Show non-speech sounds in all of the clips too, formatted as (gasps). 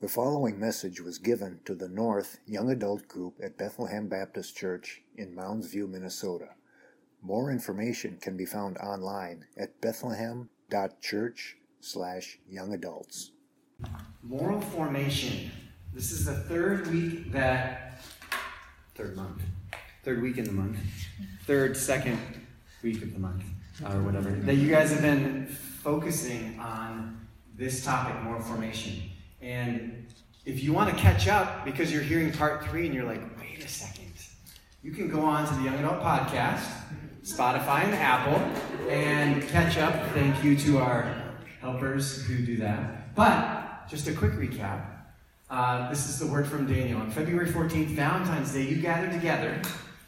The following message was given to the North Young Adult Group at Bethlehem Baptist Church in Mounds View, Minnesota. More information can be found online at bethlehem.church slash young adults. Moral formation. This is the third week that, third month, third week in the month, third, second week of the month, or whatever, that you guys have been focusing on this topic, moral formation. And if you want to catch up because you're hearing part three and you're like, wait a second, you can go on to the Young Adult Podcast, Spotify and Apple, and catch up. Thank you to our helpers who do that. But just a quick recap. Uh, this is the word from Daniel. On February 14th, Valentine's Day, you gather together.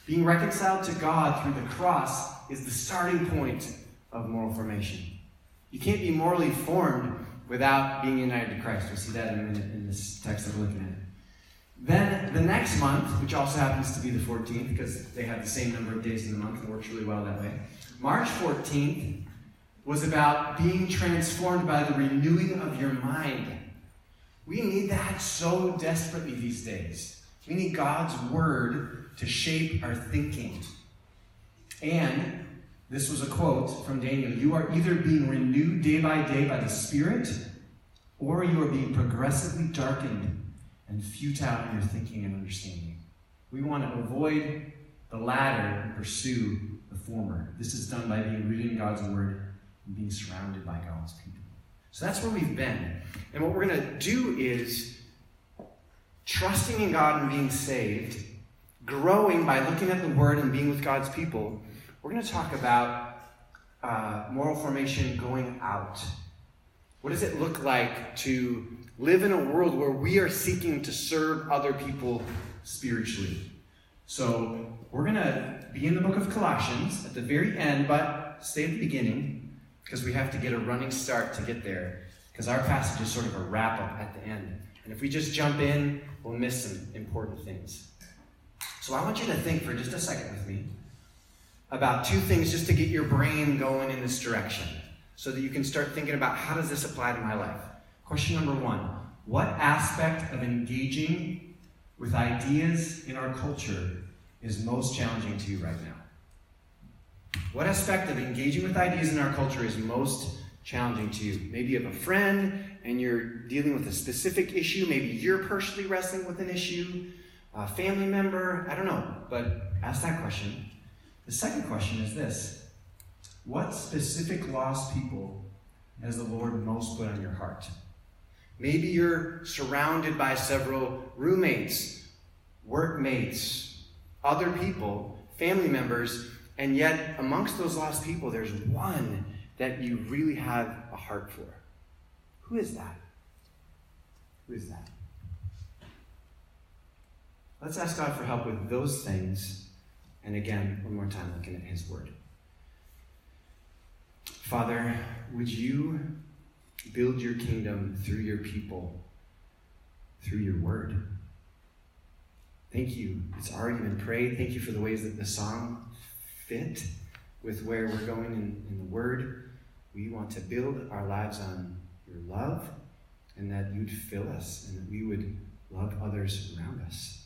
Being reconciled to God through the cross is the starting point of moral formation. You can't be morally formed without being united to Christ. We'll see that in a minute in this text we're looking at. Then the next month, which also happens to be the 14th, because they have the same number of days in the month and works really well that way. March 14th was about being transformed by the renewing of your mind. We need that so desperately these days. We need God's word to shape our thinking. And this was a quote from Daniel You are either being renewed day by day by the Spirit, or you are being progressively darkened and futile in your thinking and understanding. We want to avoid the latter and pursue the former. This is done by being rooted in God's Word and being surrounded by God's people. So that's where we've been. And what we're going to do is trusting in God and being saved, growing by looking at the Word and being with God's people. We're going to talk about uh, moral formation going out. What does it look like to live in a world where we are seeking to serve other people spiritually? So, we're going to be in the book of Colossians at the very end, but stay at the beginning because we have to get a running start to get there. Because our passage is sort of a wrap up at the end. And if we just jump in, we'll miss some important things. So, I want you to think for just a second with me about two things just to get your brain going in this direction so that you can start thinking about how does this apply to my life. Question number one What aspect of engaging with ideas in our culture is most challenging to you right now? What aspect of engaging with ideas in our culture is most challenging to you? Maybe you have a friend and you're dealing with a specific issue. Maybe you're personally wrestling with an issue. A family member, I don't know. But ask that question. The second question is this what specific lost people has the Lord most put on your heart? Maybe you're surrounded by several roommates, workmates, other people, family members, and yet amongst those lost people, there's one that you really have a heart for. Who is that? Who is that? Let's ask God for help with those things. And again, one more time, looking at His Word. Father, would you build your kingdom through your people, through your word? Thank you. It's already been prayed. Thank you for the ways that the song fit with where we're going in, in the word. We want to build our lives on your love and that you'd fill us and that we would love others around us.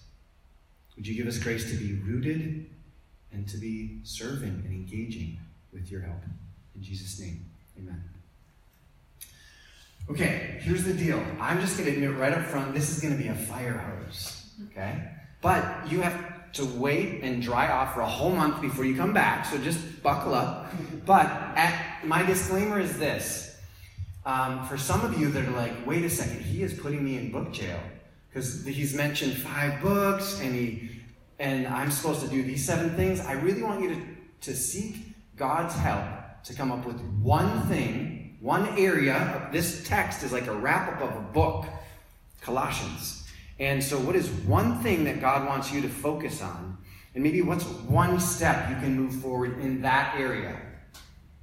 Would you give us grace to be rooted and to be serving and engaging with your help? In Jesus' name, amen. Okay, here's the deal. I'm just going to admit right up front this is going to be a fire hose. Okay? But you have to wait and dry off for a whole month before you come back, so just buckle up. But at, my disclaimer is this. Um, for some of you that are like, wait a second, he is putting me in book jail because he's mentioned five books and he and I'm supposed to do these seven things. I really want you to, to seek God's help to come up with one thing, one area. This text is like a wrap up of a book, Colossians. And so, what is one thing that God wants you to focus on? And maybe what's one step you can move forward in that area?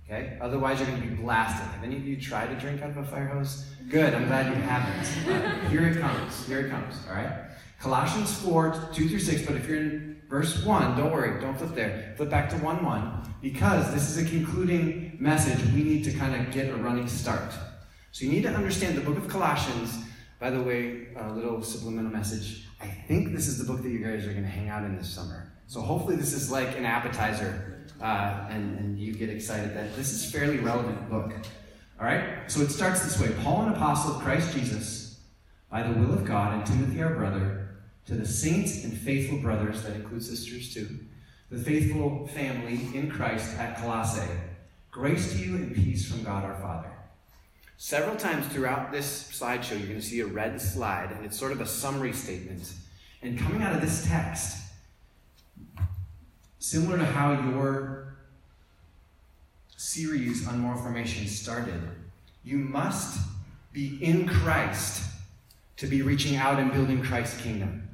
Okay? Otherwise, you're going to be blasted. Have any of you tried to drink out of a fire hose? Good. I'm glad you haven't. Uh, here it comes. Here it comes. All right? Colossians 4, 2 through 6. But if you're in verse 1, don't worry. Don't flip there. Flip back to 1 1 because this is a concluding message, we need to kind of get a running start. So you need to understand the book of Colossians By the way, a little subliminal message. I think this is the book that you guys are going to hang out in this summer. So hopefully this is like an appetizer, uh, and, and you get excited that this is a fairly relevant book. All right. So it starts this way: Paul, an apostle of Christ Jesus, by the will of God, and Timothy, our brother, to the saints and faithful brothers. That includes sisters too. The faithful family in Christ at Colossae. Grace to you and peace from God our Father. Several times throughout this slideshow, you're going to see a red slide, and it's sort of a summary statement. And coming out of this text, similar to how your series on moral formation started, you must be in Christ to be reaching out and building Christ's kingdom.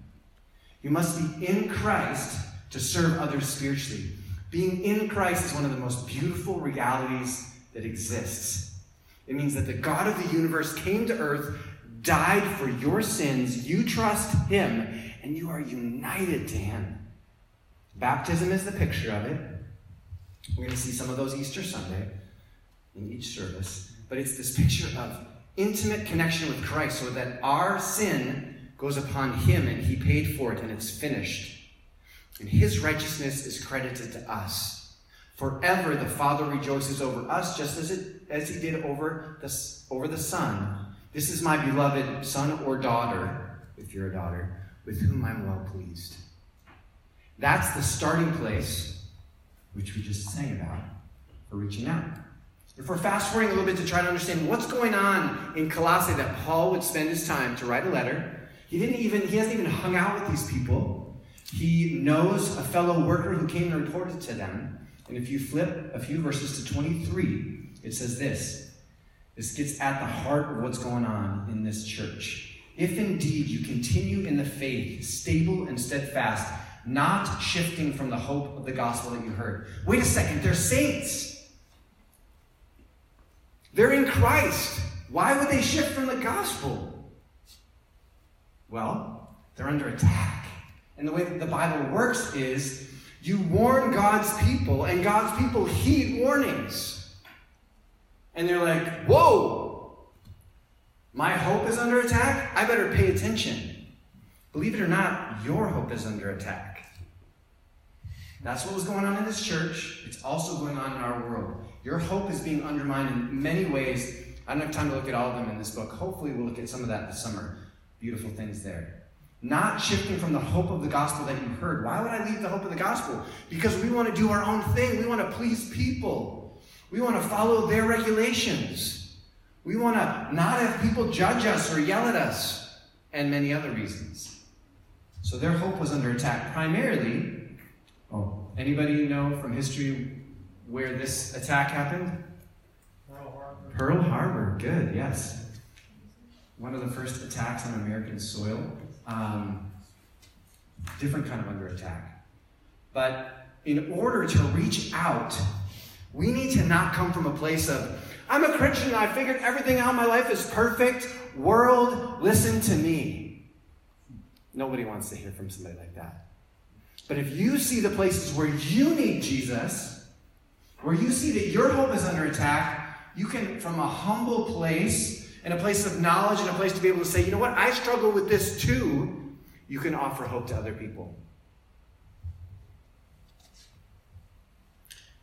You must be in Christ to serve others spiritually. Being in Christ is one of the most beautiful realities that exists. It means that the God of the universe came to earth, died for your sins, you trust him, and you are united to him. Baptism is the picture of it. We're going to see some of those Easter Sunday in each service. But it's this picture of intimate connection with Christ so that our sin goes upon him and he paid for it and it's finished. And his righteousness is credited to us. Forever the Father rejoices over us just as, it, as he did over the, over the Son. This is my beloved son or daughter, if you're a daughter, with whom I'm well pleased. That's the starting place, which we just sang about, for reaching out. If we're fast forwarding a little bit to try to understand what's going on in Colossae that Paul would spend his time to write a letter, he didn't even he hasn't even hung out with these people. He knows a fellow worker who came and reported to them. And if you flip a few verses to 23, it says this. This gets at the heart of what's going on in this church. If indeed you continue in the faith, stable and steadfast, not shifting from the hope of the gospel that you heard. Wait a second, they're saints. They're in Christ. Why would they shift from the gospel? Well, they're under attack. And the way that the Bible works is you warn God's people, and God's people heed warnings. And they're like, whoa, my hope is under attack? I better pay attention. Believe it or not, your hope is under attack. That's what was going on in this church. It's also going on in our world. Your hope is being undermined in many ways. I don't have time to look at all of them in this book. Hopefully, we'll look at some of that this summer. Beautiful things there. Not shifting from the hope of the gospel that you heard. Why would I leave the hope of the gospel? Because we want to do our own thing. We want to please people. We want to follow their regulations. We want to not have people judge us or yell at us, and many other reasons. So their hope was under attack primarily. Oh, anybody know from history where this attack happened? Pearl Harbor. Pearl Harbor. Good, yes. One of the first attacks on American soil. Um, different kind of under attack. But in order to reach out, we need to not come from a place of, I'm a Christian, I figured everything out, my life is perfect. World, listen to me. Nobody wants to hear from somebody like that. But if you see the places where you need Jesus, where you see that your hope is under attack, you can, from a humble place, and a place of knowledge, and a place to be able to say, you know what, I struggle with this too, you can offer hope to other people.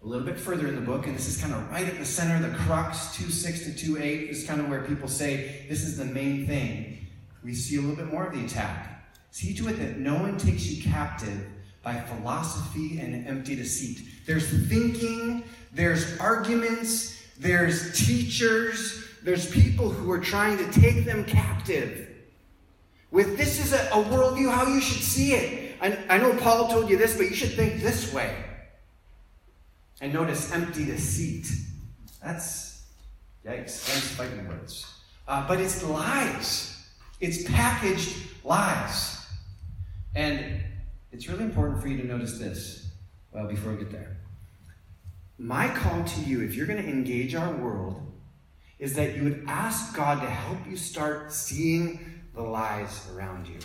A little bit further in the book, and this is kind of right at the center, the crux, 2 6 to 2 8 is kind of where people say this is the main thing. We see a little bit more of the attack. See to it that no one takes you captive by philosophy and empty deceit. There's thinking, there's arguments, there's teachers, there's people who are trying to take them captive. With this is a, a worldview, how you should see it. I, I know Paul told you this, but you should think this way. And notice empty deceit. That's, yikes, that's fighting words. Uh, but it's lies. It's packaged lies. And it's really important for you to notice this. Well, before we get there. My call to you, if you're going to engage our world, is that you would ask God to help you start seeing the lies around you.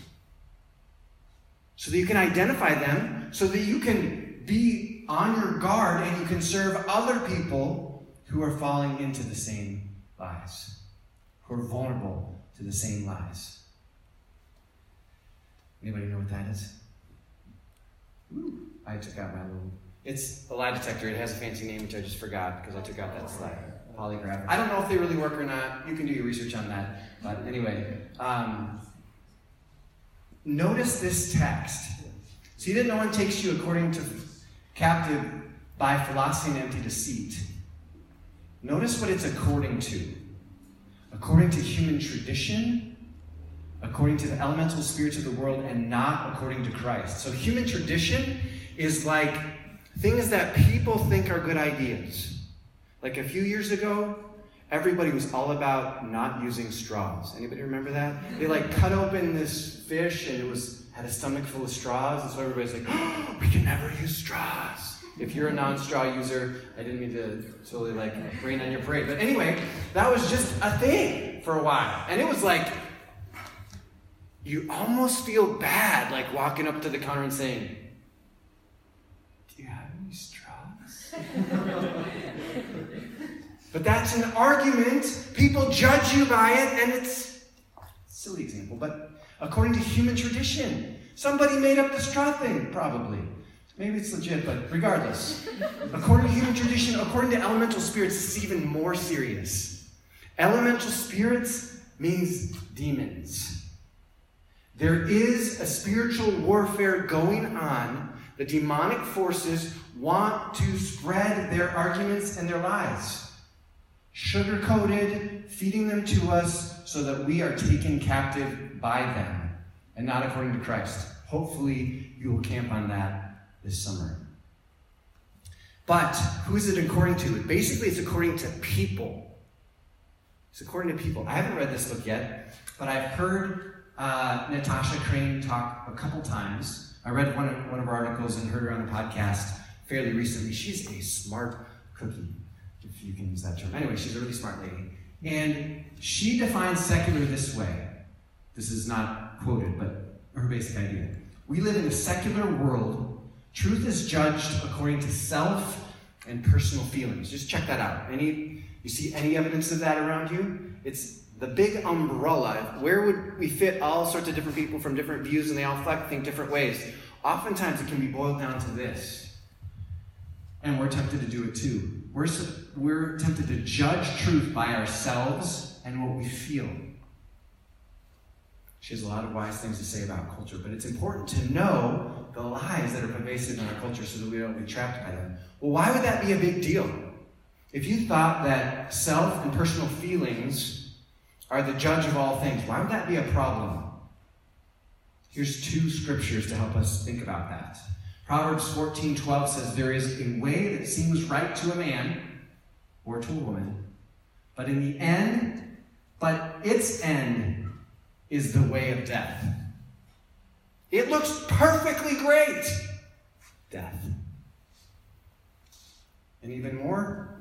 So that you can identify them, so that you can be on your guard and you can serve other people who are falling into the same lies, who are vulnerable to the same lies. Anybody know what that is? I took out my little. It's a lie detector. It has a fancy name, which I just forgot because I took out that slide. Polygraph. I don't know if they really work or not. You can do your research on that. But anyway, um, notice this text. See that no one takes you according to captive by philosophy and empty deceit. Notice what it's according to. According to human tradition, according to the elemental spirits of the world, and not according to Christ. So human tradition is like things that people think are good ideas. Like a few years ago, everybody was all about not using straws. Anybody remember that? They like cut open this fish and it was had a stomach full of straws, and so everybody's like, oh, (gasps) we can never use straws. If you're a non-straw user, I didn't mean to totally like rain on your parade. But anyway, that was just a thing for a while. And it was like you almost feel bad like walking up to the counter and saying, Do you have any straws? (laughs) but that's an argument. People judge you by it, and it's a silly example, but according to human tradition, somebody made up the straw thing, probably. Maybe it's legit, but regardless. according to human tradition, according to elemental spirits, is even more serious. Elemental spirits means demons. There is a spiritual warfare going on. The demonic forces want to spread their arguments and their lies, sugar coated, feeding them to us so that we are taken captive by them and not according to Christ. Hopefully, you will camp on that this summer. But who is it according to? Basically, it's according to people. It's according to people. I haven't read this book yet, but I've heard uh, Natasha Crain talk a couple times. I read one of, one of her articles and heard her on a podcast fairly recently. She's a smart cookie, if you can use that term. Anyway, she's a really smart lady. And she defines secular this way. This is not quoted, but her basic idea. We live in a secular world. Truth is judged according to self and personal feelings. Just check that out. Any you see any evidence of that around you? It's the big umbrella. Where would we fit all sorts of different people from different views and they all think different ways? Oftentimes it can be boiled down to this. And we're tempted to do it too. We're, we're tempted to judge truth by ourselves and what we feel. She has a lot of wise things to say about culture, but it's important to know the lies that are pervasive in our culture so that we don't be trapped by them. Well, why would that be a big deal? If you thought that self and personal feelings are the judge of all things, why would that be a problem? Here's two scriptures to help us think about that. Proverbs 14:12 says, There is a way that seems right to a man or to a woman, but in the end, but its end is the way of death. It looks perfectly great. Death. And even more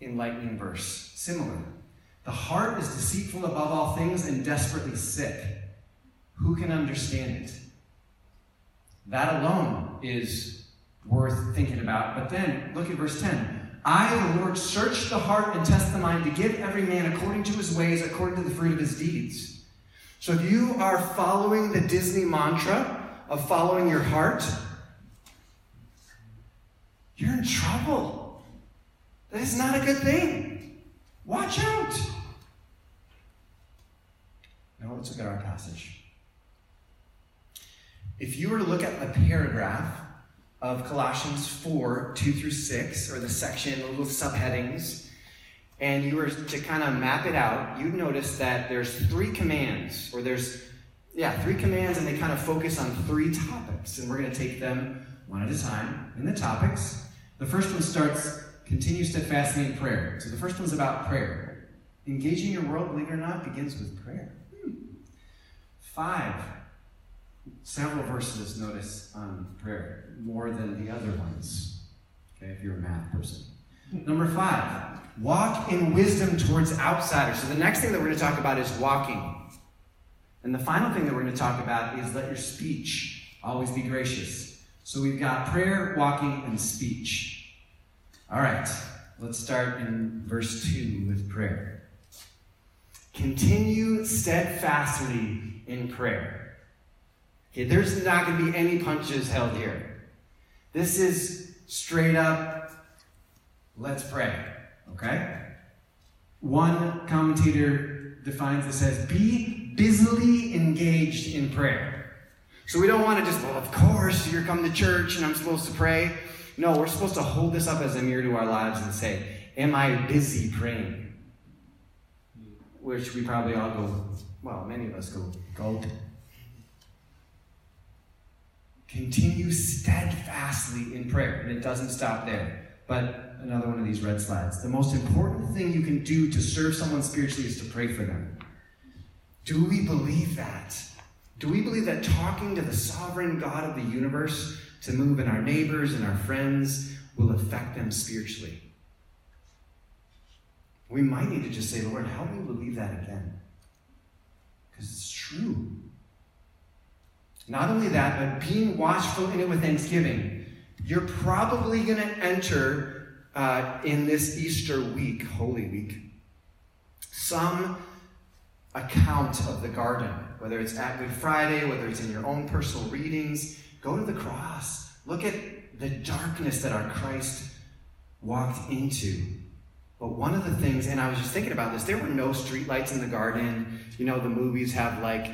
enlightening verse, similar. The heart is deceitful above all things and desperately sick. Who can understand it? That alone is worth thinking about. But then, look at verse 10. I, the Lord, search the heart and test the mind to give every man according to his ways, according to the fruit of his deeds. So if you are following the Disney mantra of following your heart, you're in trouble. That is not a good thing. Watch out. Now let's look at our passage. If you were to look at the paragraph of Colossians 4 2 through 6, or the section, the little subheadings, and you were to kind of map it out, you'd notice that there's three commands, or there's, yeah, three commands, and they kind of focus on three topics. And we're going to take them one at a time in the topics. The first one starts continue steadfastly in prayer. So the first one's about prayer. Engaging your world, believe it or not, begins with prayer. Hmm. Five. Several verses, notice, on prayer, more than the other ones. Okay, if you're a math person. Number five, walk in wisdom towards outsiders. So the next thing that we're going to talk about is walking. And the final thing that we're going to talk about is let your speech always be gracious. So we've got prayer, walking, and speech. All right, let's start in verse 2 with prayer. Continue steadfastly in prayer. Okay, there's not going to be any punches held here. This is straight up, let's pray. Okay? One commentator defines this as be busily engaged in prayer. So we don't want to just, well, of course, you're coming to church and I'm supposed to pray. No, we're supposed to hold this up as a mirror to our lives and say, Am I busy praying? Which we probably all go, well, many of us go, gulp. Continue steadfastly in prayer. And it doesn't stop there. But another one of these red slides. The most important thing you can do to serve someone spiritually is to pray for them. Do we believe that? Do we believe that talking to the sovereign God of the universe to move in our neighbors and our friends will affect them spiritually? We might need to just say, Lord, help me believe that again. Because it's true. Not only that, but being watchful in it with thanksgiving. You're probably going to enter uh, in this Easter week, Holy Week, some account of the garden, whether it's at Good Friday, whether it's in your own personal readings. Go to the cross. Look at the darkness that our Christ walked into. But one of the things, and I was just thinking about this, there were no streetlights in the garden. You know, the movies have like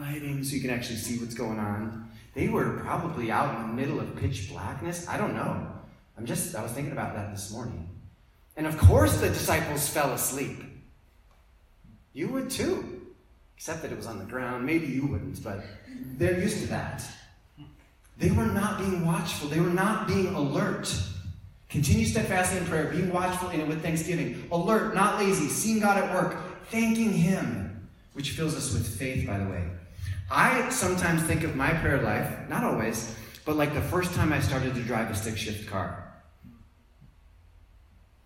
lighting so you can actually see what's going on. They were probably out in the middle of pitch blackness. I don't know. I'm just, I was thinking about that this morning. And of course, the disciples fell asleep. You would too, except that it was on the ground. Maybe you wouldn't, but they're used to that. They were not being watchful, they were not being alert. Continue steadfastly in prayer, being watchful in it with thanksgiving. Alert, not lazy, seeing God at work, thanking Him, which fills us with faith, by the way. I sometimes think of my prayer life, not always, but like the first time I started to drive a stick shift car.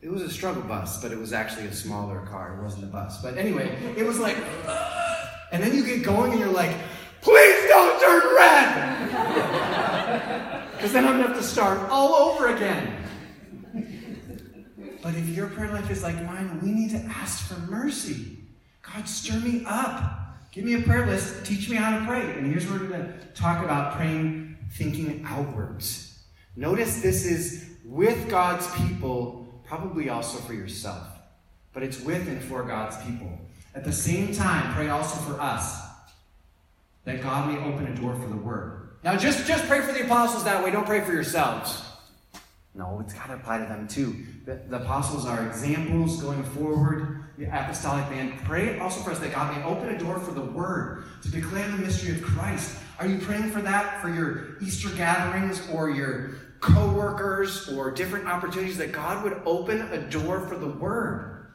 It was a struggle bus, but it was actually a smaller car. It wasn't a bus. But anyway, it was like, and then you get going and you're like, please don't turn red! (laughs) Because then I'm going to have to start all over again. But if your prayer life is like mine, we need to ask for mercy. God, stir me up. Give me a prayer list. Teach me how to pray. And here's where we're going to talk about praying, thinking outwards. Notice this is with God's people, probably also for yourself. But it's with and for God's people. At the same time, pray also for us that God may open a door for the word. Now, just, just pray for the apostles that way. Don't pray for yourselves. No, it's got to apply to them too. The, the, apostles are examples going forward. The apostolic man. Pray also for us that God may open a door for the word to declare the mystery of Christ. Are you praying for that for your Easter gatherings or your co-workers or different opportunities that God would open a door for the word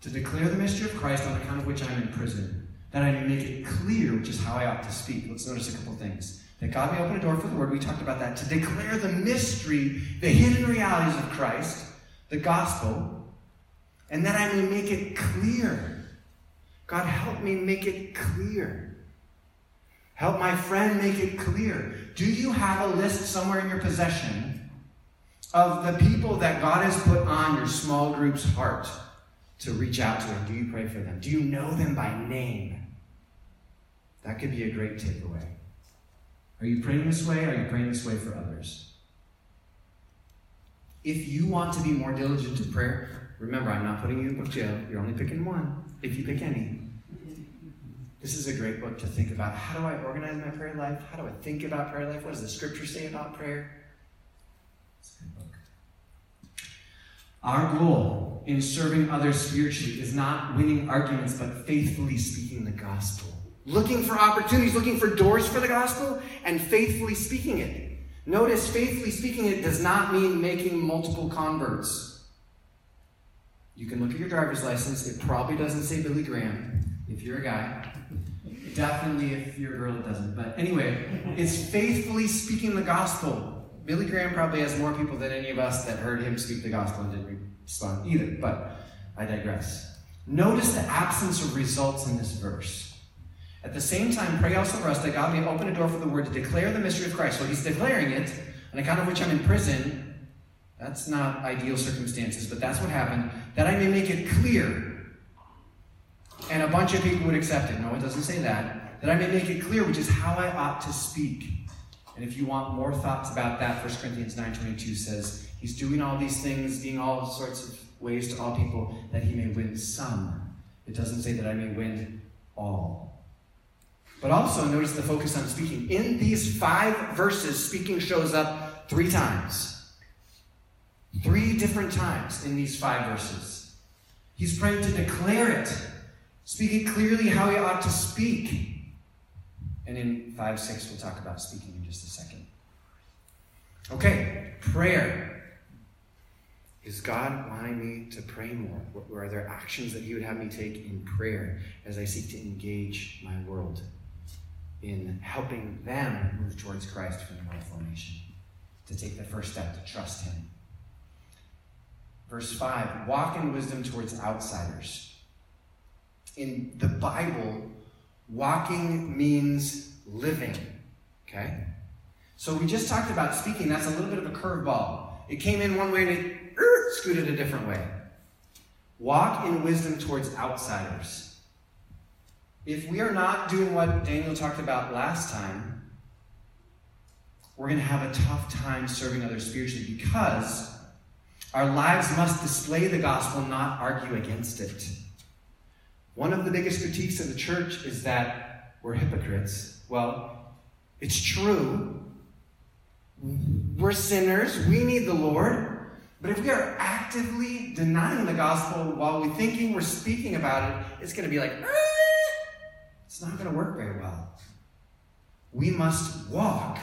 to declare the mystery of Christ on account of which I'm in prison, that I may make it clear which is how I ought to speak. Let's notice a couple things. That God may open a door for the word. We talked about that. To declare the mystery, the hidden realities of Christ, the gospel, and that I may make it clear. God, help me make it clear. Help my friend make it clear. Do you have a list somewhere in your possession of the people that God has put on your small group's heart to reach out to? And do you pray for them? Do you know them by name? That could be a great takeaway. Are you praying this way? Are you praying this way for others? If you want to be more diligent in prayer, remember, I'm not putting you in book jail. You're only picking one, if you pick any. This is a great book to think about. How do I organize my prayer life? How do I think about prayer life? What does the scripture say about prayer? It's a good book. Our goal in serving others spiritually is not winning arguments, but faithfully speaking the gospel looking for opportunities, looking for doors for the gospel, and faithfully speaking it. Notice, faithfully speaking it does not mean making multiple converts. You can look at your driver's license. It probably doesn't say Billy Graham if you're a guy. Definitely, if you're a girl, it doesn't. But anyway, it's faithfully speaking the gospel. Billy Graham probably has more people than any of us that heard him speak the gospel and didn't respond either. But I digress. Notice the absence of results in this verse. At the same time, pray also for us that God may open a door for the word to declare the mystery of Christ. So he's declaring it, on account of which I'm in prison. That's not ideal circumstances, but that's what happened. That I may make it clear. And a bunch of people would accept it. No, it doesn't say that. that I may make it clear which is how I ought to speak. And if you want more thoughts about that, 1 Corinthians 9.22 says, He's doing all these things, being all sorts of ways to all people, that he may win some. It doesn't say that I may win all. But also notice the focus on speaking. In these five verses, speaking shows up three times. Three different times in these five verses. He's praying to declare it, speak it clearly how he ought to speak. And in 5 6, we'll talk about speaking in just a second. Okay, prayer. Is God wanting me to pray more? Or are there actions that He would have me take in prayer as I seek to engage my world in helping them move towards Christ for moral formation? To take the first step to trust Him. Verse 5 walk in wisdom towards outsiders. In the Bible, walking means living. Okay? So we just talked about speaking. That's a little bit of a curveball. It came in one way and it er, scooted a different way. Walk in wisdom towards outsiders. If we are not doing what Daniel talked about last time, we're going to have a tough time serving others spiritually because our lives must display the gospel, not argue against it. One of the biggest critiques of the church is that we're hypocrites. Well, it's true. We're sinners. We need the Lord. But if we are actively denying the gospel while we're thinking we're speaking about it, it's going to be like, ah! it's not going to work very well. We must walk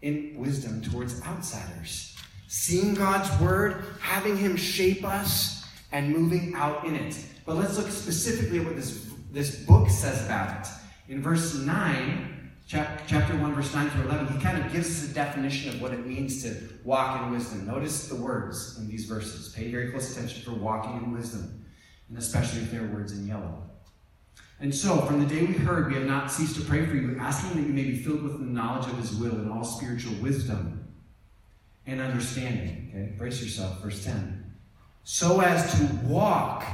in wisdom towards outsiders seeing God's word, having Him shape us, and moving out in it. But let's look specifically at what this, this book says about it. In verse 9, chapter 1, verse 9 through 11, he kind of gives us a definition of what it means to walk in wisdom. Notice the words in these verses. Pay very close attention for walking in wisdom, and especially if there are words in yellow. And so, from the day we heard, we have not ceased to pray for you, asking that you may be filled with the knowledge of his will and all spiritual wisdom and understanding. Okay, brace yourself, verse 10. So as to walk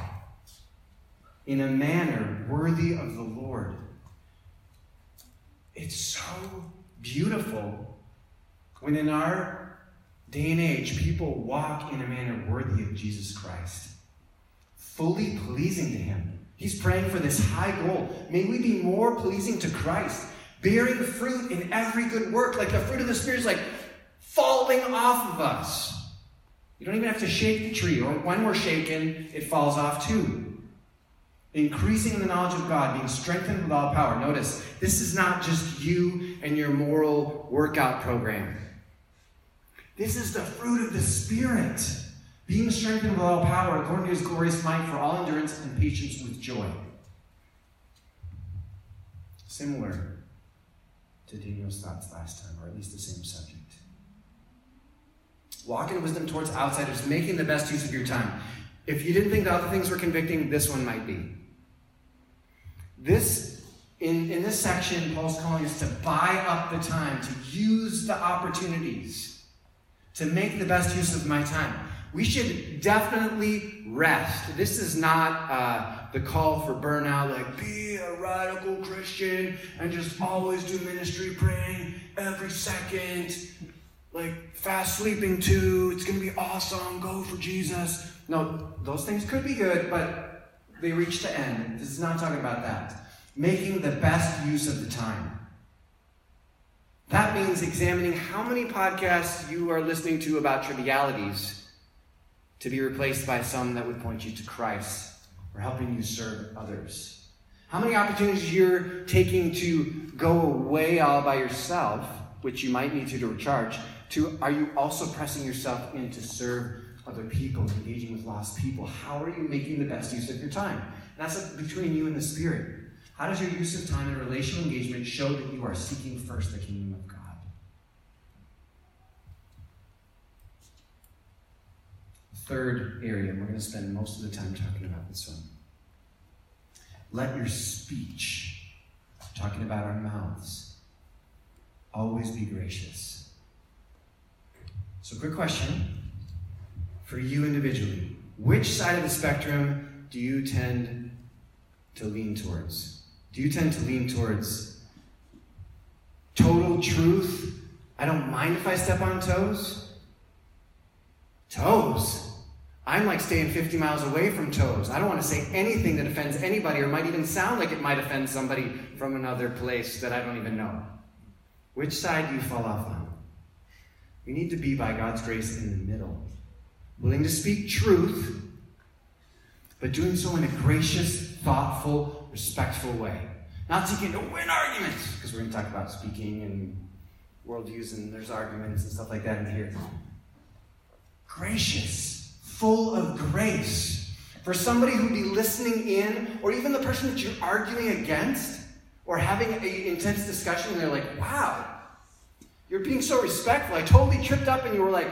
in a manner worthy of the Lord. It's so beautiful when in our day and age people walk in a manner worthy of Jesus Christ, fully pleasing to Him. He's praying for this high goal. May we be more pleasing to Christ, bearing fruit in every good work. Like the fruit of the Spirit is like falling off of us. You don't even have to shake the tree, or when we're shaken, it falls off too. Increasing in the knowledge of God, being strengthened with all power. Notice, this is not just you and your moral workout program. This is the fruit of the Spirit. Being strengthened with all power, according to his glorious might, for all endurance and patience with joy. Similar to Daniel's thoughts last time, or at least the same subject. Walk in wisdom towards outsiders, making the best use of your time. If you didn't think the other things were convicting, this one might be. This, in, in this section, Paul's calling us to buy up the time, to use the opportunities, to make the best use of my time. We should definitely rest. This is not uh, the call for burnout, like be a radical Christian and just always do ministry praying every second like fast sleeping too. It's going to be awesome. Go for Jesus. No, those things could be good, but they reach the end. This is not talking about that. Making the best use of the time. That means examining how many podcasts you are listening to about trivialities to be replaced by some that would point you to Christ or helping you serve others. How many opportunities you're taking to go away all by yourself, which you might need to to recharge, to are you also pressing yourself in to serve other people, engaging with lost people? How are you making the best use of your time? That's between you and the Spirit. How does your use of time and relational engagement show that you are seeking first the kingdom of God? Third area, and we're going to spend most of the time talking about this one. Let your speech, talking about our mouths, always be gracious so, quick question for you individually Which side of the spectrum do you tend to lean towards? Do you tend to lean towards total truth? I don't mind if I step on toes? Toes. I'm like staying 50 miles away from toes. I don't want to say anything that offends anybody or might even sound like it might offend somebody from another place that I don't even know. Which side do you fall off on? We need to be, by God's grace, in the middle. Willing to speak truth, but doing so in a gracious, thoughtful, respectful way. Not seeking to win arguments, because we're going to talk about speaking and worldviews, and there's arguments and stuff like that in here. Gracious, full of grace. For somebody who'd be listening in, or even the person that you're arguing against, or having an intense discussion, and they're like, wow, you're being so respectful. I totally tripped up, and you were like,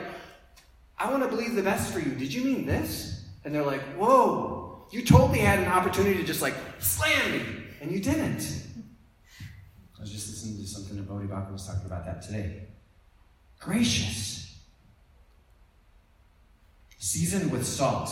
I want to believe the best for you. Did you mean this? And they're like, whoa, you totally had an opportunity to just like slam me, and you didn't. I was just listening to something that Voddie Baucham was talking about that today. Gracious. Seasoned with salt.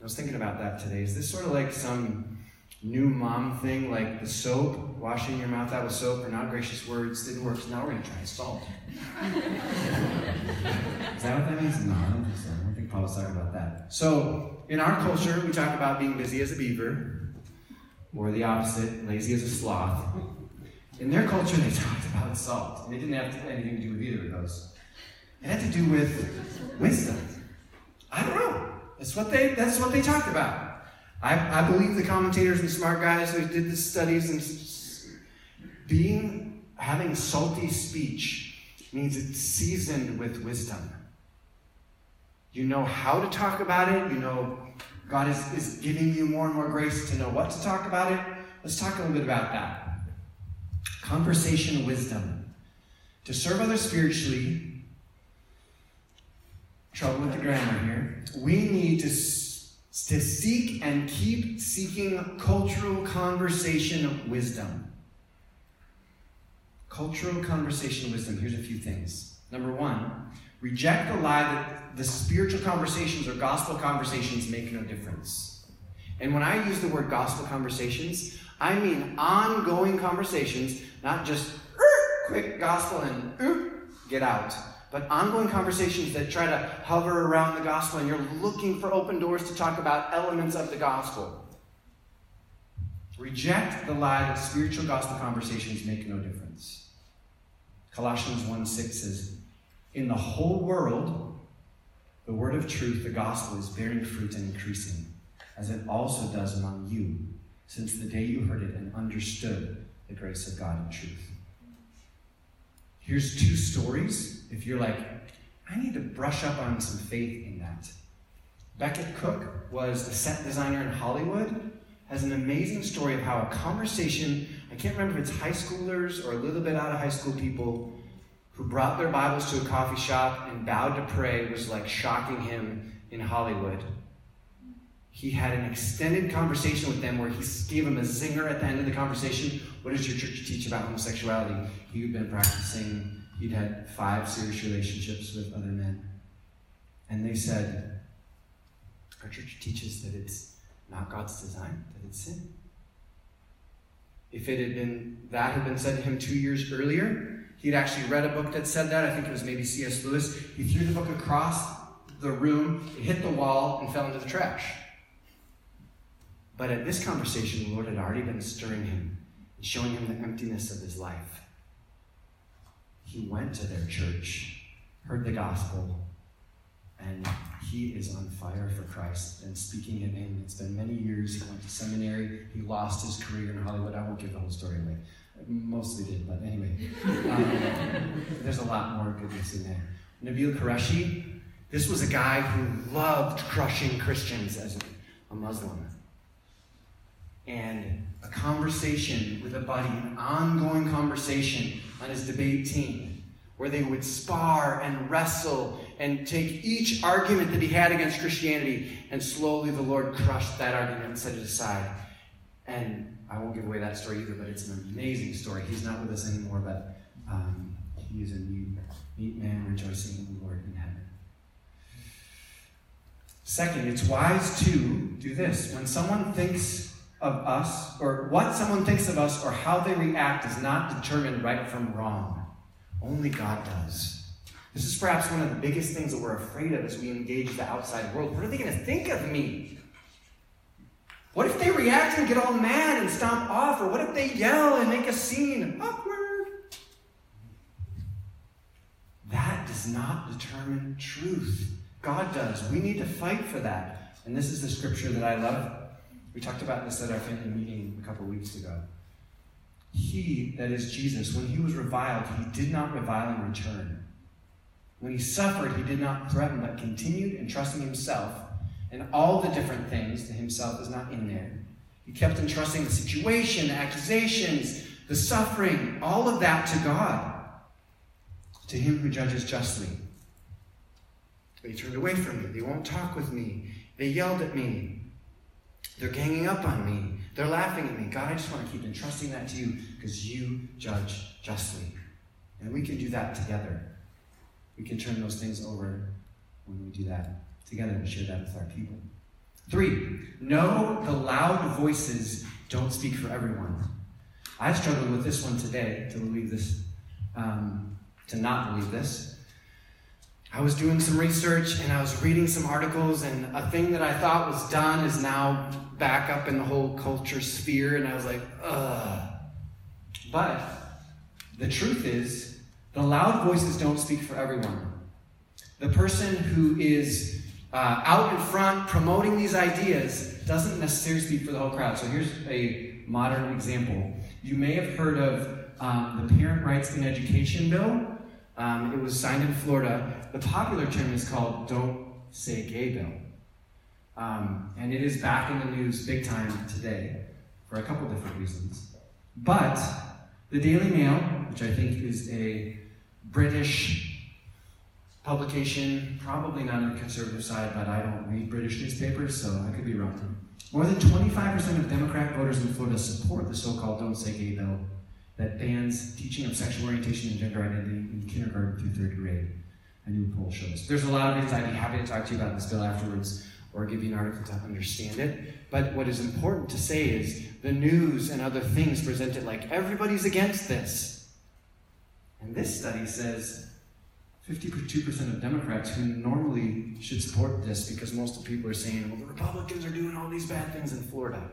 I was thinking about that today. Is this sort of like some new mom thing, like the soap, washing your mouth out with soap, or not gracious words didn't work, so now we're going to try salt. (laughs) Is that what that means? No, I don't think so. I don't think Paul was talking about that. So, in our culture, we talk about being busy as a beaver, or the opposite, lazy as a sloth. In their culture, they (laughs) talked about salt, and it didn't have anything to do with either of those. It had to do with wisdom. I don't know. That's what they. That's what they talked about. I, I believe the commentators and smart guys who did the studies and being having salty speech means it's seasoned with wisdom. You know how to talk about it. You know God is, is giving you more and more grace to know what to talk about it. Let's talk a little bit about that. Conversation wisdom. To serve others spiritually, trouble with the grammar here, we need to to seek and keep seeking cultural conversation wisdom. Cultural conversation wisdom. Here's a few things. Number one, reject the lie that the spiritual conversations or gospel conversations make no difference. And when I use the word gospel conversations, I mean ongoing conversations, not just quick gospel and get out but ongoing conversations that try to hover around the gospel and you're looking for open doors to talk about elements of the gospel. Reject the lie that spiritual gospel conversations make no difference. Colossians 1 6 says, In the whole world, the word of truth, the gospel, is bearing fruit and increasing, as it also does among you, since the day you heard it and understood the grace of God in truth. Here's two stories. If you're like, I need to brush up on some faith in that. Becket Cook was a set designer in Hollywood, has an amazing story of how a conversation, I can't remember if it's high schoolers or a little bit out of high school people, who brought their Bibles to a coffee shop and bowed to pray was like shocking him in Hollywood. He had an extended conversation with them where he gave them a zinger at the end of the conversation. What does your church teach about homosexuality? He had been practicing, he'd had five serious relationships with other men. And they said, Our church teaches that it's not God's design, that it's sin. If it had been that had been said to him two years earlier, he'd actually read a book that said that. I think it was maybe C.S. Lewis. He threw the book across the room, it hit the wall, and fell into the trash. But at this conversation, the Lord had already been stirring him and showing him the emptiness of his life. He went to their church, heard the gospel, and he is on fire for Christ and speaking in. It's been many years. He went to seminary. He lost his career in Hollywood. I won't give the whole story away. Mostly did, but anyway. (laughs) Um, there's a lot more goodness in there. Nabeel Qureshi, this was a guy who loved crushing Christians as a Muslim and a conversation with a buddy, an ongoing conversation on his debate team, where they would spar and wrestle and take each argument that he had against Christianity, and slowly the Lord crushed that argument and set it aside. And I won't give away that story either, but it's an amazing story. He's not with us anymore, but um, he is a neat man rejoicing in the Lord in heaven. Second, it's wise to do this. When someone thinks of us, or what someone thinks of us, or how they react is not determined right from wrong. Only God does. This is perhaps one of the biggest things that we're afraid of as we engage the outside world. What are they going to think of me? What if they react and get all mad and stomp off? Or what if they yell and make a scene? Awkward. That does not determine truth. God does. We need to fight for that. And this is the scripture that I love. We talked about this at our family meeting a couple weeks ago. He, that is Jesus, when he was reviled, he did not revile in return. When he suffered, he did not threaten, but continued entrusting himself and all the different things to himself is not in there. He kept entrusting the situation, the accusations, the suffering, all of that to God, to him who judges justly. They turned away from me. They won't talk with me. They yelled at me. They're ganging up on me. They're laughing at me. God, I just want to keep entrusting that to you because you judge justly. And we can do that together. We can turn those things over when we do that together and share that with our people. Three, know the loud voices don't speak for everyone. I've struggled with this one today to believe this, um, to not believe this. I was doing some research and I was reading some articles, and a thing that I thought was done is now back up in the whole culture sphere, and I was like, ugh. But the truth is, the loud voices don't speak for everyone. The person who is uh, out in front promoting these ideas doesn't necessarily speak for the whole crowd. So here's a modern example. You may have heard of um, the Parent Rights in Education Bill. Um, it was signed in Florida. The popular term is called Don't Say Gay Bill. Um, and it is back in the news big time today for a couple different reasons. But the Daily Mail, which I think is a British publication, probably not on the conservative side, but I don't read British newspapers, so I could be wrong. More than 25% of Democrat voters in Florida support the so called Don't Say Gay bill that bans teaching of sexual orientation and gender identity in kindergarten through third grade. A new poll shows. There's a lot of things I'd be happy to talk to you about this bill afterwards or give you an article to understand it. But what is important to say is the news and other things present it like everybody's against this. And this study says 52% of Democrats who normally should support this because most of the people are saying, well, the Republicans are doing all these bad things in Florida.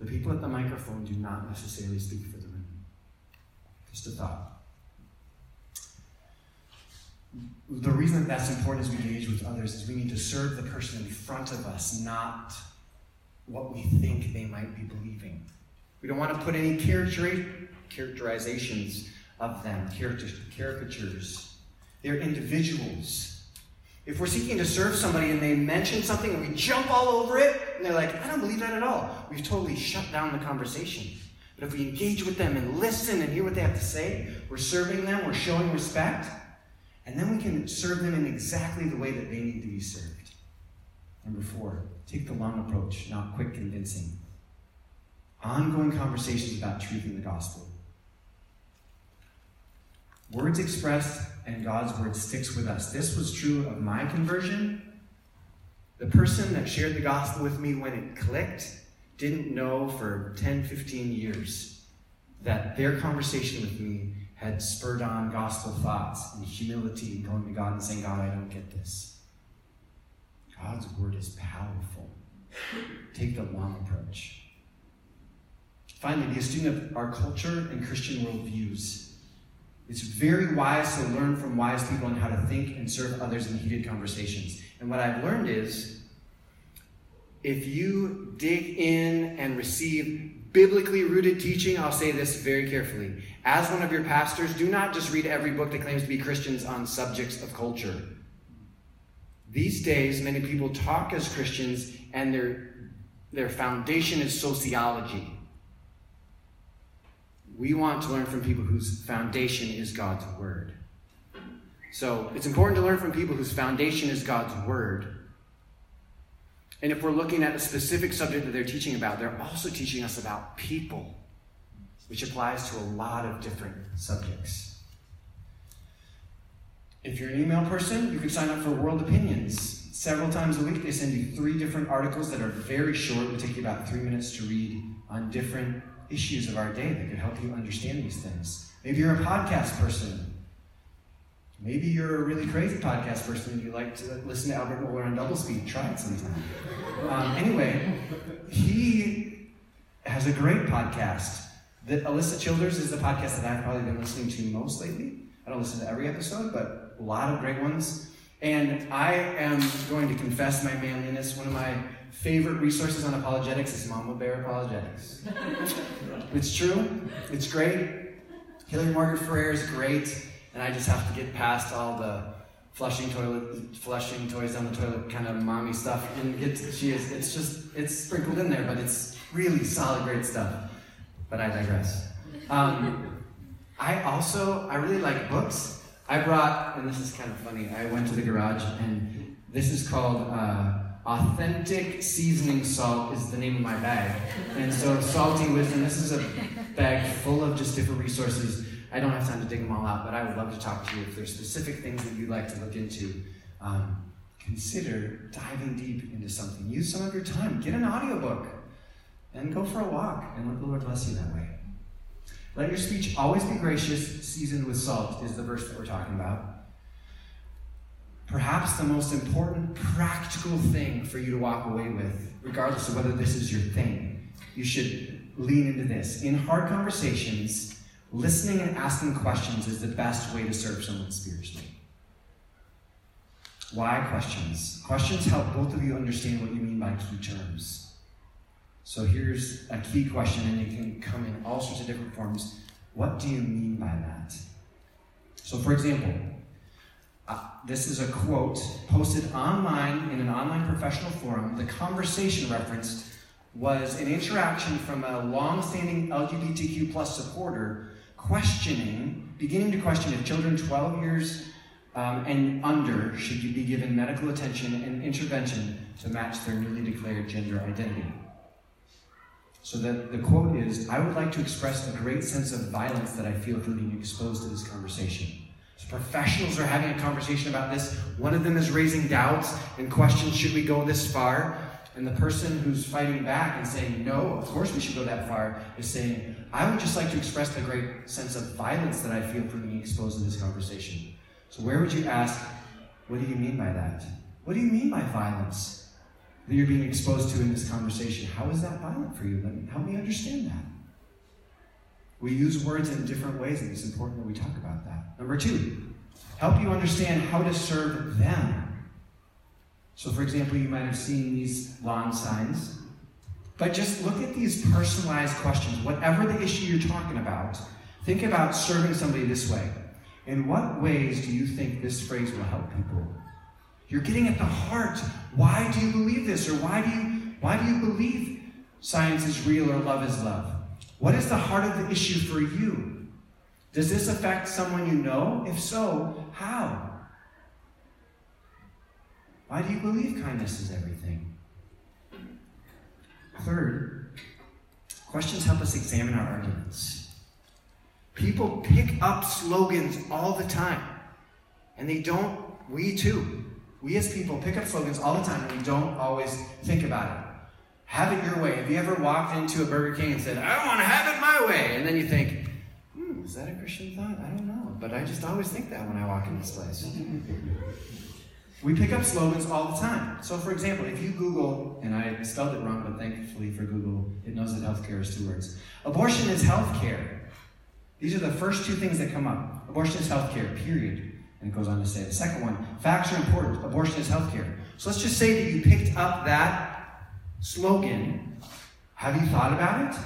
The people at the microphone do not necessarily speak for the room. Just a thought. The reason that that's important as we engage with others is we need to serve the person in front of us, not what we think they might be believing. We don't want to put any characterizations of them, caricatures they're individuals. If we're seeking to serve somebody and they mention something and we jump all over it, and they're like, I don't believe that at all, we've totally shut down the conversation. But if we engage with them and listen and hear what they have to say, we're serving them, we're showing respect, and then we can serve them in exactly the way that they need to be served. Number four, take the long approach, not quick convincing. Ongoing conversations about truth in the gospel. Words expressed and God's word sticks with us. This was true of my conversion. The person that shared the gospel with me when it clicked didn't know for 10, 15 years that their conversation with me had spurred on gospel thoughts and humility and going to God and saying, God, I don't get this. God's word is powerful. Take the long approach. Finally, be a student of our culture and Christian worldviews. It's very wise to learn from wise people on how to think and serve others in heated conversations. And what I've learned is if you dig in and receive biblically rooted teaching, I'll say this very carefully. As one of your pastors, do not just read every book that claims to be Christians on subjects of culture. These days, many people talk as Christians and their, their foundation is sociology. We want to learn from people whose foundation is God's Word. So it's important to learn from people whose foundation is God's Word. And if we're looking at a specific subject that they're teaching about, they're also teaching us about people, which applies to a lot of different subjects. If you're an email person, you can sign up for World Opinions. several times a week. They send you three different articles that are very short, it would take you about three minutes to read on different issues of our day that could help you understand these things. Maybe you're a podcast person. Maybe you're a really crazy podcast person and you like to listen to Albert Mohler on double speed. Try it sometime. Um, anyway, he has a great podcast. The, Alisa Childers is the podcast that I've probably been listening to most lately. I don't listen to every episode, but a lot of great ones. And I am going to confess my manliness. One of my favorite resources on apologetics is Mama Bear Apologetics. (laughs) it's true, it's great. Hillary Morgan Ferrer is great, and I just have to get past all the flushing toilet, flushing toys down the toilet kind of mommy stuff, and get to, she is. It's just it's sprinkled in there, but it's really solid, great stuff. But I digress. Um, I also I really like books. I brought, and this is kind of funny. I went to the garage, and this is called. Uh, Authentic Seasoning Salt is the name of my bag. And so, Salty Wisdom, this is a bag full of just different resources. I don't have time to dig them all out, but I would love to talk to you if there's specific things that you'd like to look into. Um, consider diving deep into something. Use some of your time. Get an audiobook and go for a walk and let the Lord bless you that way. Let your speech always be gracious, seasoned with salt, is the verse that we're talking about. Perhaps the most important practical thing for you to walk away with, regardless of whether this is your thing, you should lean into this. In hard conversations, listening and asking questions is the best way to serve someone spiritually. Why questions? Questions help both of you understand what you mean by key terms. So here's a key question, and it can come in all sorts of different forms. What do you mean by that? So, for example, uh, this is a quote posted online in an online professional forum. The conversation referenced was an interaction from a long-standing LGBTQ plus supporter questioning, beginning to question if children 12 years um, and under should be given medical attention and intervention to match their newly declared gender identity. So that the quote is, I would like to express a great sense of violence that I feel from being exposed to this conversation. So professionals are having a conversation about this. One of them is raising doubts and questions should we go this far? And the person who's fighting back and saying, no, of course we should go that far, is saying, I would just like to express the great sense of violence that I feel from being exposed to this conversation. So, where would you ask, what do you mean by that? What do you mean by violence that you're being exposed to in this conversation? How is that violent for you? Let me, help me understand that. We use words in different ways, and it's important that we talk about that. Number two, help you understand how to serve them. So, for example, you might have seen these lawn signs, but just look at these personalized questions. Whatever the issue you're talking about, think about serving somebody this way. In what ways do you think this phrase will help people? You're getting at the heart. Why do you believe this? Or why do you why do you believe science is real or love is love? What is the heart of the issue for you? Does this affect someone you know? If so, how? Why do you believe kindness is everything? Third, questions help us examine our arguments. People pick up slogans all the time, and they don't, we too, we as people pick up slogans all the time and we don't always think about it. Have it your way. Have you ever walked into a Burger King and said, I want to have it my way? And then you think, hmm, is that a Christian thought? I don't know. But I just always think that when I walk in this place. We pick up slogans all the time. So, for example, if you Google, and I spelled it wrong, but thankfully for Google, it knows that healthcare is two words. Abortion is healthcare. These are the first two things that come up. Abortion is healthcare, period. And it goes on to say the second one, facts are important. Abortion is healthcare. So let's just say that you picked up that slogan. Have you thought about it?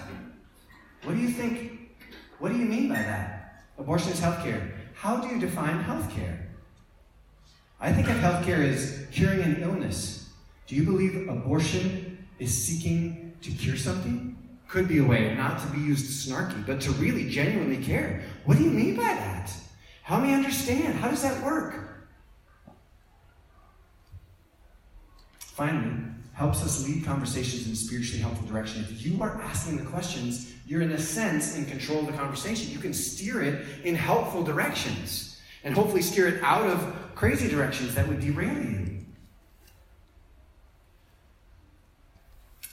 What do you think? What do you mean by that? Abortion is healthcare. How do you define healthcare? I think of healthcare as curing an illness. Do you believe abortion is seeking to cure something? Could be a way not to be used snarky, but to really genuinely care. What do you mean by that? Help me understand. How does that work? Finally, helps us lead conversations in a spiritually helpful direction. If you are asking the questions, you're in a sense in control of the conversation. You can steer it in helpful directions and hopefully steer it out of crazy directions that would derail you.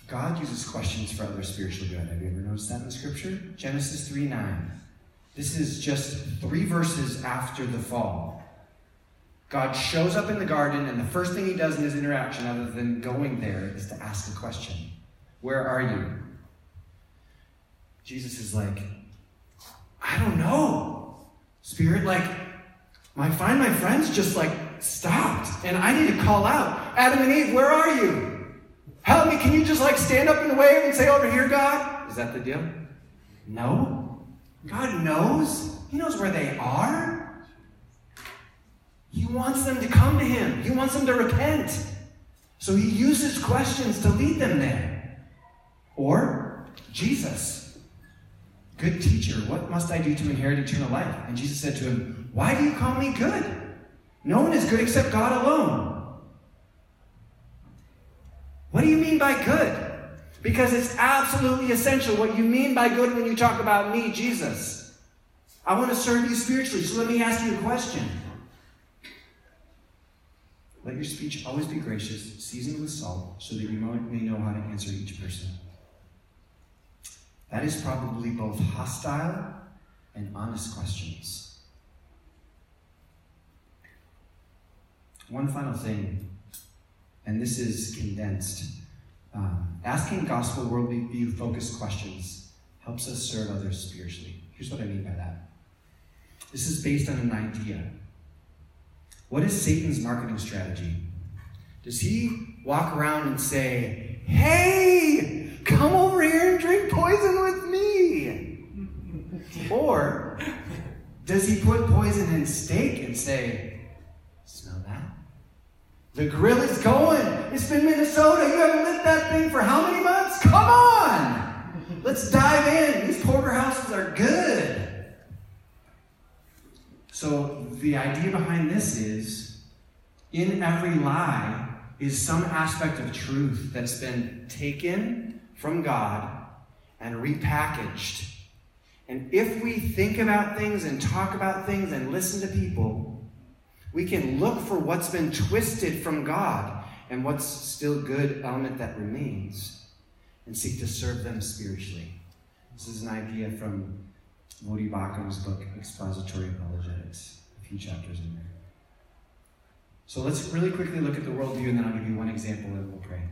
God uses questions for other spiritual good. Have you ever noticed that in Scripture? Genesis 3 9. This is just three verses after the fall. God shows up in the garden, and the first thing he does in his interaction, other than going there, is to ask a question Where are you? Jesus is like, I don't know. Spirit, like, I find my friends just like stopped, and I need to call out, Adam and Eve, where are you? Help me. Can you just like stand up and wave and say, Over here, God? Is that the deal? No. God knows. He knows where they are. He wants them to come to Him, He wants them to repent. So He uses questions to lead them there. Or, Jesus, good teacher, what must I do to inherit eternal life? And Jesus said to him, Why do you call me good? No one is good except God alone. What do you mean by good? Because it's absolutely essential what you mean by good when you talk about me, Jesus. I want to serve you spiritually, so let me ask you a question. Let your speech always be gracious, seasoned with salt, so that you may know how to answer each person. That is probably both hostile and honest questions. One final thing and this is condensed. Um, asking gospel worldview focused questions helps us serve others spiritually. Here's what I mean by that. This is based on an idea. What is Satan's marketing strategy? Does he walk around and say, Hey, come over here and drink poison with me? Or does he put poison in steak and say, the grill is going. It's been Minnesota. You haven't lit that thing for how many months? Come on. Let's dive in. These porterhouses are good. So, the idea behind this is in every lie is some aspect of truth that's been taken from God and repackaged. And if we think about things and talk about things and listen to people, we can look for what's been twisted from God and what's still good element that remains and seek to serve them spiritually. This is an idea from Voddie Baucham's book, Expository Apologetics, a few chapters in there. So let's really quickly look at the worldview and then I'll give you one example and we'll pray.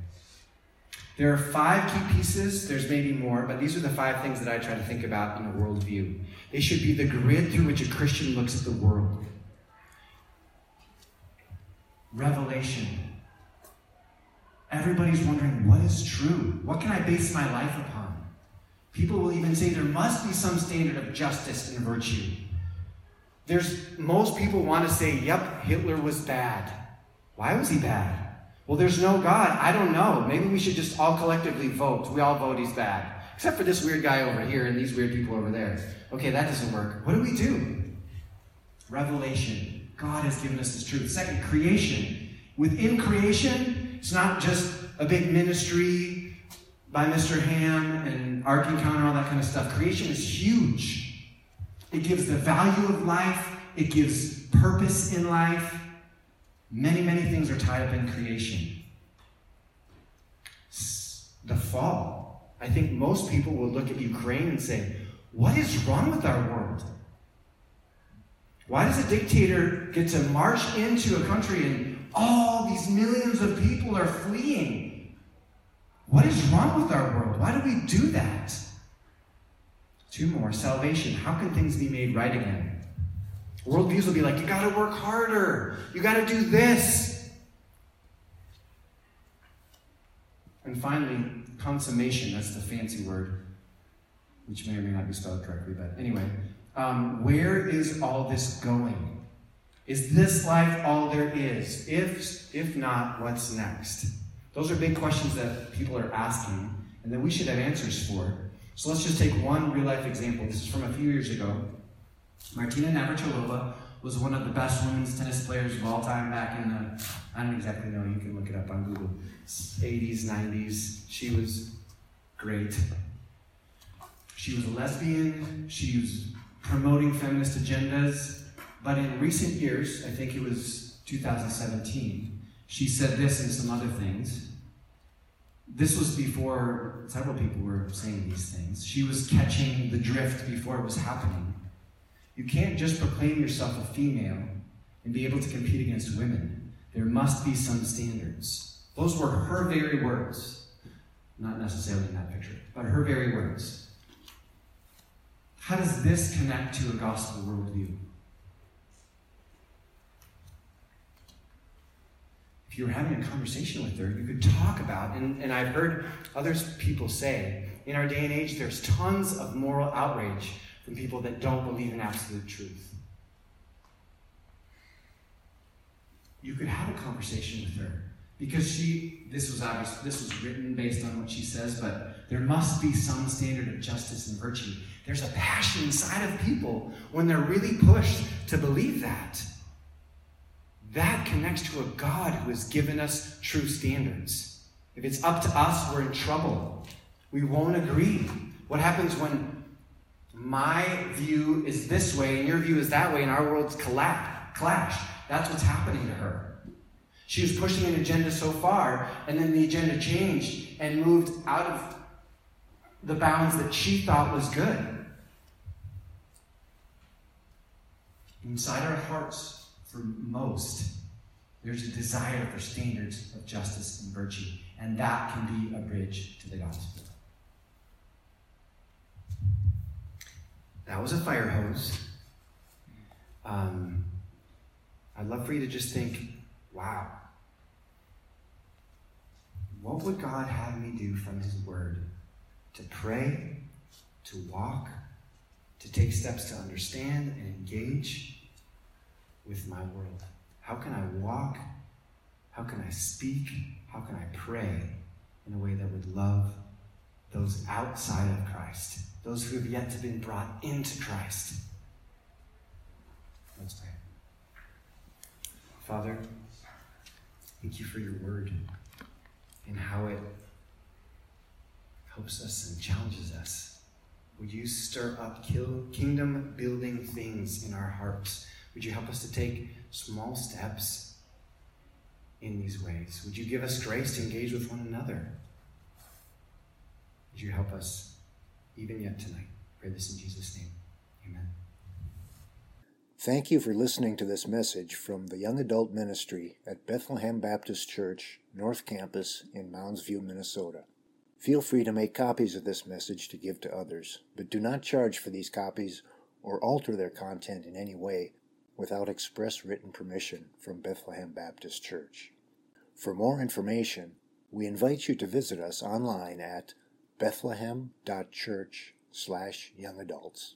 There are five key pieces. There's maybe more, but these are the five things that I try to think about in a worldview. They should be the grid through which a Christian looks at the world revelation. Everybody's wondering what is true? What can I base my life upon? People will even say there must be some standard of justice and virtue. There's most people want to say, yep, Hitler was bad. Why was he bad? Well, there's no God. I don't know. Maybe we should just all collectively vote. We all vote he's bad. Except for this weird guy over here and these weird people over there. Okay, that doesn't work. What do we do? Revelation. God has given us this truth. Second, creation. Within creation, it's not just a big ministry by Mr. Ham and Ark Encounter, all that kind of stuff. Creation is huge. It gives the value of life, it gives purpose in life. Many, many things are tied up in creation. The fall. I think most people will look at Ukraine and say, What is wrong with our world? Why does a dictator get to march into a country and all these millions of people are fleeing? What is wrong with our world? Why do we do that? Two more salvation. How can things be made right again? Worldviews will be like, you got to work harder, you got to do this. And finally, consummation. That's the fancy word, which may or may not be spelled correctly, but anyway, um, where is all this going? Is this life all there is? If, if not, what's next? Those are big questions that people are asking and that we should have answers for. So let's just take one real life example. This is from a few years ago. Martina Navratilova was one of the best women's tennis players of all time back in the, I don't exactly know, you can look it up on Google, 80s, 90s. She was great. She was a lesbian. She was promoting feminist agendas. But in recent years, I think it was 2017, she said this and some other things. this was before several people were saying these things. She was catching the drift before it was happening. You can't just proclaim yourself a female and be able to compete against women. There must be some standards. Those were her very words. Not necessarily in that picture, but her very words. How does this connect to a gospel worldview? if you were having a conversation with her, you could talk about, and, and I've heard other people say, in our day and age, there's tons of moral outrage from people that don't believe in absolute truth. You could have a conversation with her because she this was obvious this was written based on what she says but there must be some standard of justice and virtue there's a passion inside of people when they're really pushed to believe that that connects to a God who has given us true standards. If it's up to us, we're in trouble. We won't agree. What happens when my view is this way and your view is that way and our worlds clash? That's what's happening to her. She was pushing an agenda so far, and then the agenda changed and moved out of the bounds that she thought was good. Inside our hearts, for most, there's a desire for standards of justice and virtue, and that can be a bridge to the gospel. That was a fire hose. Um, I'd love for you to just think, wow, what would God have me do from His Word? To pray, to walk, to take steps to understand and engage with my world? How can I walk? How can I speak? How can I pray in a way that would love those outside of Christ, those who have yet to be brought into Christ? Let's pray. Father, thank you for your word and how it helps us and challenges us. Would you stir up kingdom building things in our hearts? Would you help us to take small steps in these ways? Would you give us grace to engage with one another? Would you help us even yet tonight? Pray this in Jesus' name. Amen. Thank you for listening to this message from the Young Adult Ministry at Bethlehem Baptist Church, North Campus in Mounds View, Minnesota. Feel free to make copies of this message to give to others, but do not charge for these copies or alter their content in any way without express written permission from Bethlehem Baptist Church. For more information, we invite you to visit us online at bethlehem.church slash young adults.